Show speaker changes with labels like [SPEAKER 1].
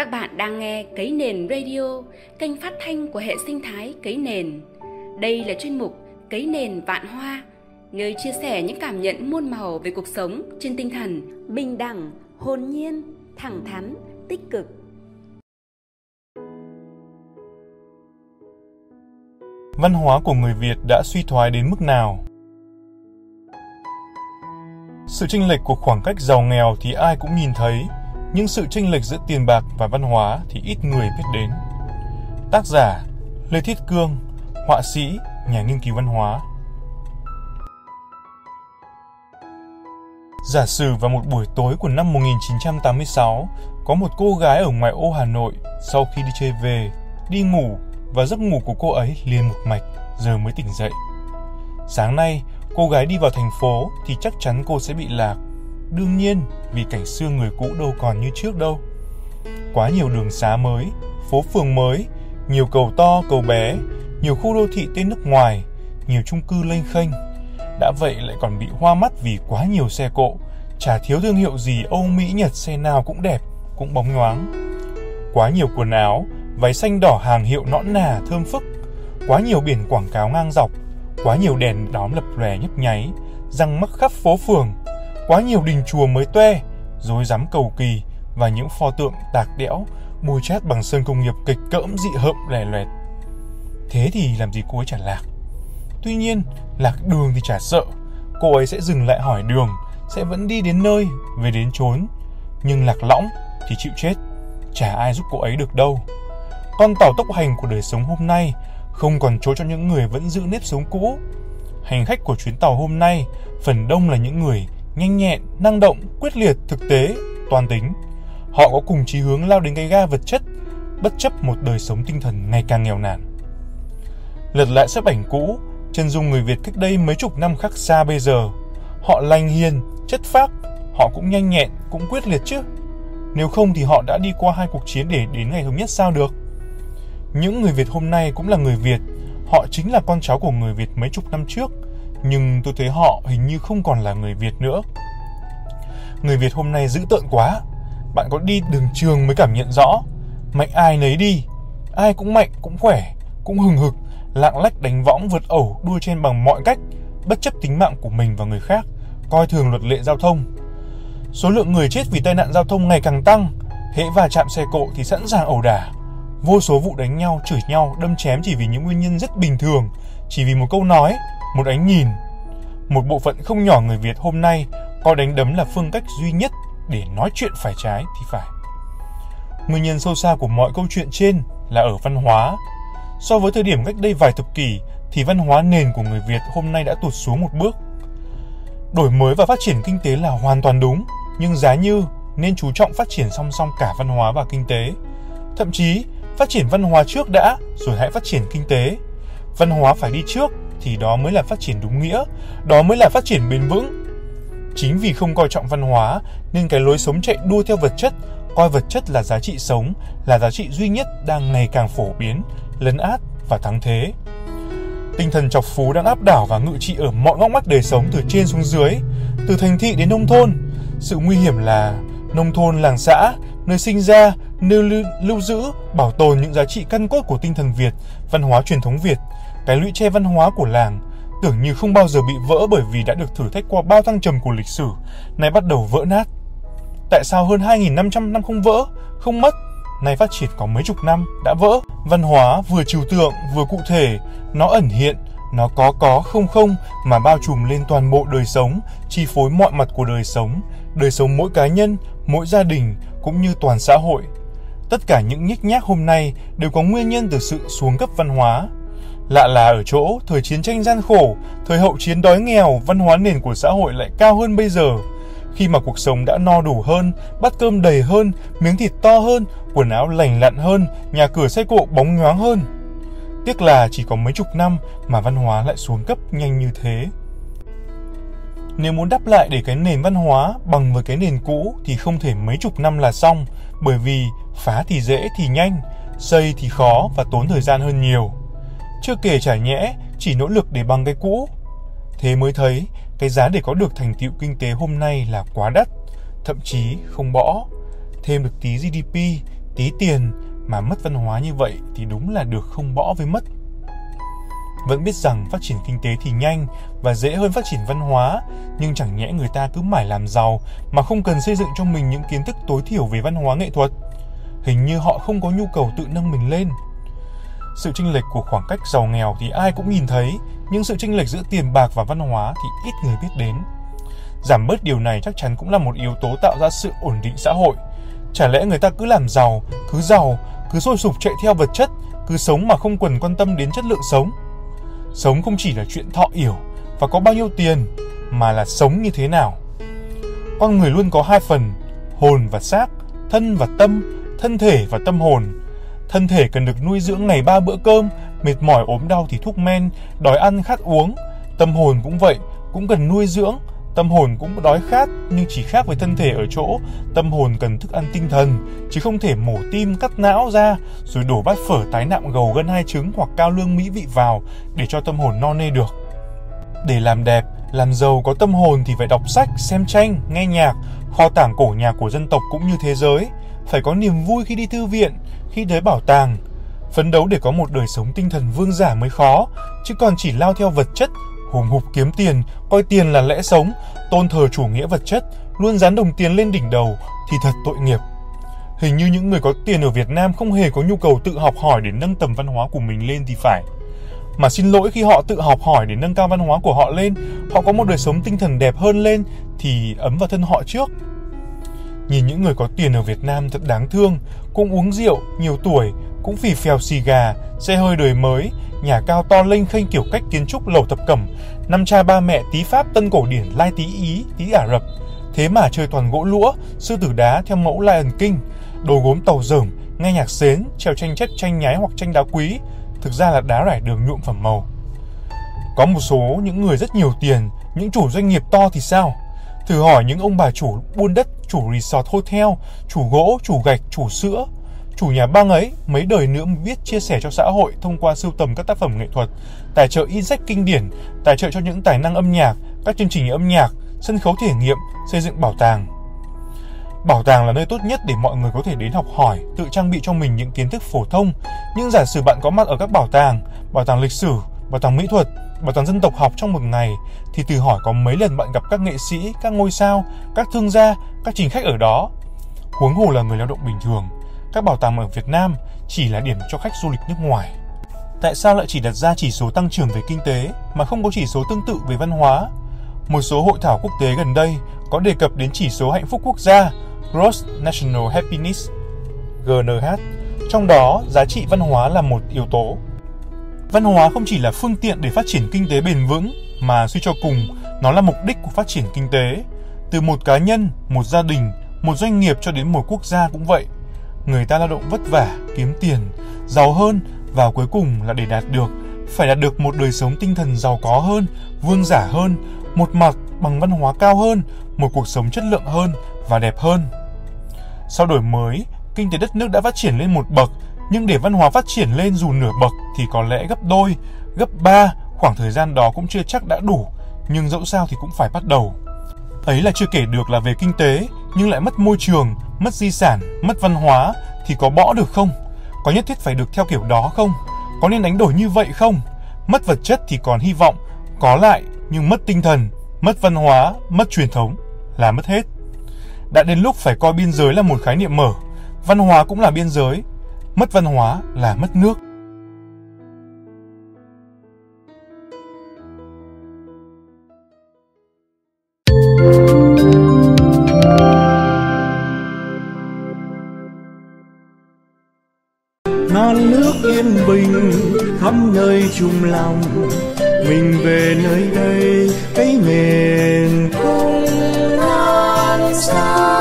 [SPEAKER 1] Các bạn đang nghe Cấy Nền Radio, kênh phát thanh của hệ sinh thái Cấy Nền. Đây là chuyên mục Cấy Nền Vạn Hoa, nơi chia sẻ những cảm nhận muôn màu về cuộc sống trên tinh thần bình đẳng, hồn nhiên, thẳng thắn, tích cực.
[SPEAKER 2] Văn hóa của người Việt đã suy thoái đến mức nào? Sự chênh lệch của khoảng cách giàu nghèo thì ai cũng nhìn thấy, nhưng sự chênh lệch giữa tiền bạc và văn hóa thì ít người biết đến. Tác giả Lê Thiết Cương, họa sĩ, nhà nghiên cứu văn hóa. Giả sử vào một buổi tối của năm 1986, có một cô gái ở ngoại ô Hà Nội sau khi đi chơi về, đi ngủ và giấc ngủ của cô ấy liền một mạch, giờ mới tỉnh dậy. Sáng nay, cô gái đi vào thành phố thì chắc chắn cô sẽ bị lạc. Đương nhiên, vì cảnh xưa người cũ đâu còn như trước đâu. Quá nhiều đường xá mới, phố phường mới, nhiều cầu to, cầu bé, nhiều khu đô thị tên nước ngoài, nhiều chung cư lênh khênh. Đã vậy lại còn bị hoa mắt vì quá nhiều xe cộ, chả thiếu thương hiệu gì Âu Mỹ Nhật xe nào cũng đẹp, cũng bóng nhoáng. Quá nhiều quần áo, váy xanh đỏ hàng hiệu nõn nà thơm phức, quá nhiều biển quảng cáo ngang dọc, quá nhiều đèn đóm lập lòe nhấp nháy, răng mắc khắp phố phường, quá nhiều đình chùa mới toe, rối rắm cầu kỳ và những pho tượng tạc đẽo, bôi chát bằng sơn công nghiệp kịch cỡm dị hợm lẻ loẹt. Thế thì làm gì cô ấy trả lạc? Tuy nhiên, lạc đường thì chả sợ, cô ấy sẽ dừng lại hỏi đường, sẽ vẫn đi đến nơi, về đến chốn. Nhưng lạc lõng thì chịu chết, chả ai giúp cô ấy được đâu. Con tàu tốc hành của đời sống hôm nay không còn chỗ cho những người vẫn giữ nếp sống cũ. Hành khách của chuyến tàu hôm nay phần đông là những người nhanh nhẹn, năng động, quyết liệt, thực tế, toàn tính. Họ có cùng chí hướng lao đến cái ga vật chất, bất chấp một đời sống tinh thần ngày càng nghèo nàn. Lật lại sắp ảnh cũ, chân dung người Việt cách đây mấy chục năm khác xa bây giờ. Họ lành hiền, chất phác, họ cũng nhanh nhẹn, cũng quyết liệt chứ. Nếu không thì họ đã đi qua hai cuộc chiến để đến ngày thống nhất sao được. Những người Việt hôm nay cũng là người Việt, họ chính là con cháu của người Việt mấy chục năm trước, nhưng tôi thấy họ hình như không còn là người Việt nữa. Người Việt hôm nay dữ tợn quá, bạn có đi đường trường mới cảm nhận rõ, mạnh ai nấy đi, ai cũng mạnh, cũng khỏe, cũng hừng hực, lạng lách đánh võng vượt ẩu đua trên bằng mọi cách, bất chấp tính mạng của mình và người khác, coi thường luật lệ giao thông. Số lượng người chết vì tai nạn giao thông ngày càng tăng, hễ va chạm xe cộ thì sẵn sàng ẩu đả, Vô số vụ đánh nhau, chửi nhau, đâm chém chỉ vì những nguyên nhân rất bình thường, chỉ vì một câu nói, một ánh nhìn. Một bộ phận không nhỏ người Việt hôm nay coi đánh đấm là phương cách duy nhất để nói chuyện phải trái thì phải. Nguyên nhân sâu xa của mọi câu chuyện trên là ở văn hóa. So với thời điểm cách đây vài thập kỷ thì văn hóa nền của người Việt hôm nay đã tụt xuống một bước. Đổi mới và phát triển kinh tế là hoàn toàn đúng, nhưng giá như nên chú trọng phát triển song song cả văn hóa và kinh tế. Thậm chí Phát triển văn hóa trước đã, rồi hãy phát triển kinh tế. Văn hóa phải đi trước thì đó mới là phát triển đúng nghĩa, đó mới là phát triển bền vững. Chính vì không coi trọng văn hóa nên cái lối sống chạy đua theo vật chất, coi vật chất là giá trị sống, là giá trị duy nhất đang ngày càng phổ biến, lấn át và thắng thế. Tinh thần chọc phú đang áp đảo và ngự trị ở mọi ngóc ngách đời sống từ trên xuống dưới, từ thành thị đến nông thôn. Sự nguy hiểm là nông thôn làng xã nơi sinh ra, nơi lưu, lưu giữ, bảo tồn những giá trị căn cốt của tinh thần Việt, văn hóa truyền thống Việt, cái lũy tre văn hóa của làng, tưởng như không bao giờ bị vỡ bởi vì đã được thử thách qua bao thăng trầm của lịch sử, nay bắt đầu vỡ nát. Tại sao hơn 2.500 năm không vỡ, không mất, nay phát triển có mấy chục năm đã vỡ? Văn hóa vừa trừu tượng vừa cụ thể, nó ẩn hiện, nó có có không không mà bao trùm lên toàn bộ đời sống, chi phối mọi mặt của đời sống, đời sống mỗi cá nhân, mỗi gia đình cũng như toàn xã hội. Tất cả những nhích nhác hôm nay đều có nguyên nhân từ sự xuống cấp văn hóa. Lạ là ở chỗ, thời chiến tranh gian khổ, thời hậu chiến đói nghèo, văn hóa nền của xã hội lại cao hơn bây giờ. Khi mà cuộc sống đã no đủ hơn, bát cơm đầy hơn, miếng thịt to hơn, quần áo lành lặn hơn, nhà cửa xe cộ bóng nhoáng hơn. Tiếc là chỉ có mấy chục năm mà văn hóa lại xuống cấp nhanh như thế. Nếu muốn đắp lại để cái nền văn hóa bằng với cái nền cũ thì không thể mấy chục năm là xong, bởi vì phá thì dễ thì nhanh, xây thì khó và tốn thời gian hơn nhiều. Chưa kể chả nhẽ chỉ nỗ lực để bằng cái cũ. Thế mới thấy cái giá để có được thành tựu kinh tế hôm nay là quá đắt, thậm chí không bỏ. Thêm được tí GDP, tí tiền mà mất văn hóa như vậy thì đúng là được không bỏ với mất. Vẫn biết rằng phát triển kinh tế thì nhanh và dễ hơn phát triển văn hóa, nhưng chẳng nhẽ người ta cứ mãi làm giàu mà không cần xây dựng cho mình những kiến thức tối thiểu về văn hóa nghệ thuật. Hình như họ không có nhu cầu tự nâng mình lên. Sự chênh lệch của khoảng cách giàu nghèo thì ai cũng nhìn thấy, nhưng sự chênh lệch giữa tiền bạc và văn hóa thì ít người biết đến. Giảm bớt điều này chắc chắn cũng là một yếu tố tạo ra sự ổn định xã hội. Chả lẽ người ta cứ làm giàu, cứ giàu, cứ sôi sục chạy theo vật chất, cứ sống mà không quần quan tâm đến chất lượng sống. Sống không chỉ là chuyện thọ yểu và có bao nhiêu tiền, mà là sống như thế nào. Con người luôn có hai phần, hồn và xác, thân và tâm, thân thể và tâm hồn. Thân thể cần được nuôi dưỡng ngày ba bữa cơm, mệt mỏi ốm đau thì thuốc men, đói ăn khát uống. Tâm hồn cũng vậy, cũng cần nuôi dưỡng, Tâm hồn cũng đói khát nhưng chỉ khác với thân thể ở chỗ tâm hồn cần thức ăn tinh thần, chứ không thể mổ tim cắt não ra rồi đổ bát phở tái nạm gầu gân hai trứng hoặc cao lương mỹ vị vào để cho tâm hồn no nê được. Để làm đẹp, làm giàu có tâm hồn thì phải đọc sách, xem tranh, nghe nhạc, kho tàng cổ nhạc của dân tộc cũng như thế giới. Phải có niềm vui khi đi thư viện, khi tới bảo tàng. Phấn đấu để có một đời sống tinh thần vương giả mới khó, chứ còn chỉ lao theo vật chất hùng hục kiếm tiền, coi tiền là lẽ sống, tôn thờ chủ nghĩa vật chất, luôn dán đồng tiền lên đỉnh đầu thì thật tội nghiệp. Hình như những người có tiền ở Việt Nam không hề có nhu cầu tự học hỏi để nâng tầm văn hóa của mình lên thì phải. Mà xin lỗi khi họ tự học hỏi để nâng cao văn hóa của họ lên, họ có một đời sống tinh thần đẹp hơn lên thì ấm vào thân họ trước. Nhìn những người có tiền ở Việt Nam thật đáng thương, cũng uống rượu, nhiều tuổi, cũng phì phèo xì gà, xe hơi đời mới, nhà cao to lênh khênh kiểu cách kiến trúc lầu thập cẩm, năm cha ba mẹ tí Pháp tân cổ điển lai tí Ý, tí Ả Rập. Thế mà chơi toàn gỗ lũa, sư tử đá theo mẫu Lion King, đồ gốm tàu dởm, nghe nhạc xến, treo tranh chất tranh nhái hoặc tranh đá quý, thực ra là đá rải đường nhuộm phẩm màu. Có một số những người rất nhiều tiền, những chủ doanh nghiệp to thì sao? Thử hỏi những ông bà chủ buôn đất, chủ resort hotel, chủ gỗ, chủ gạch, chủ sữa, chủ nhà băng ấy mấy đời nữa biết chia sẻ cho xã hội thông qua sưu tầm các tác phẩm nghệ thuật, tài trợ in sách kinh điển, tài trợ cho những tài năng âm nhạc, các chương trình âm nhạc, sân khấu thể nghiệm, xây dựng bảo tàng. Bảo tàng là nơi tốt nhất để mọi người có thể đến học hỏi, tự trang bị cho mình những kiến thức phổ thông. Nhưng giả sử bạn có mặt ở các bảo tàng, bảo tàng lịch sử, bảo tàng mỹ thuật, và toàn dân tộc học trong một ngày, thì từ hỏi có mấy lần bạn gặp các nghệ sĩ, các ngôi sao, các thương gia, các trình khách ở đó. Huống hồ là người lao động bình thường, các bảo tàng ở Việt Nam chỉ là điểm cho khách du lịch nước ngoài. Tại sao lại chỉ đặt ra chỉ số tăng trưởng về kinh tế mà không có chỉ số tương tự về văn hóa? Một số hội thảo quốc tế gần đây có đề cập đến chỉ số hạnh phúc quốc gia Gross National Happiness GNH, trong đó giá trị văn hóa là một yếu tố. Văn hóa không chỉ là phương tiện để phát triển kinh tế bền vững mà suy cho cùng nó là mục đích của phát triển kinh tế. Từ một cá nhân, một gia đình, một doanh nghiệp cho đến một quốc gia cũng vậy – người ta lao động vất vả, kiếm tiền, giàu hơn và cuối cùng là để đạt được phải đạt được một đời sống tinh thần giàu có hơn, vương giả hơn, một mặt bằng văn hóa cao hơn, một cuộc sống chất lượng hơn và đẹp hơn. Sau đổi mới, kinh tế đất nước đã phát triển lên một bậc, nhưng để văn hóa phát triển lên dù nửa bậc thì có lẽ gấp đôi, gấp ba, khoảng thời gian đó cũng chưa chắc đã đủ, nhưng dẫu sao thì cũng phải bắt đầu. Ấy là chưa kể được là về kinh tế, nhưng lại mất môi trường, mất di sản, mất văn hóa thì có bỏ được không? Có nhất thiết phải được theo kiểu đó không? Có nên đánh đổi như vậy không? Mất vật chất thì còn hy vọng, có lại nhưng mất tinh thần, mất văn hóa, mất truyền thống là mất hết. Đã đến lúc phải coi biên giới là một khái niệm mở, văn hóa cũng là biên giới, mất văn hóa là mất nước.
[SPEAKER 3] Non nước yên bình khắp nơi chung lòng. Mình về nơi đây, cái miền không non xa.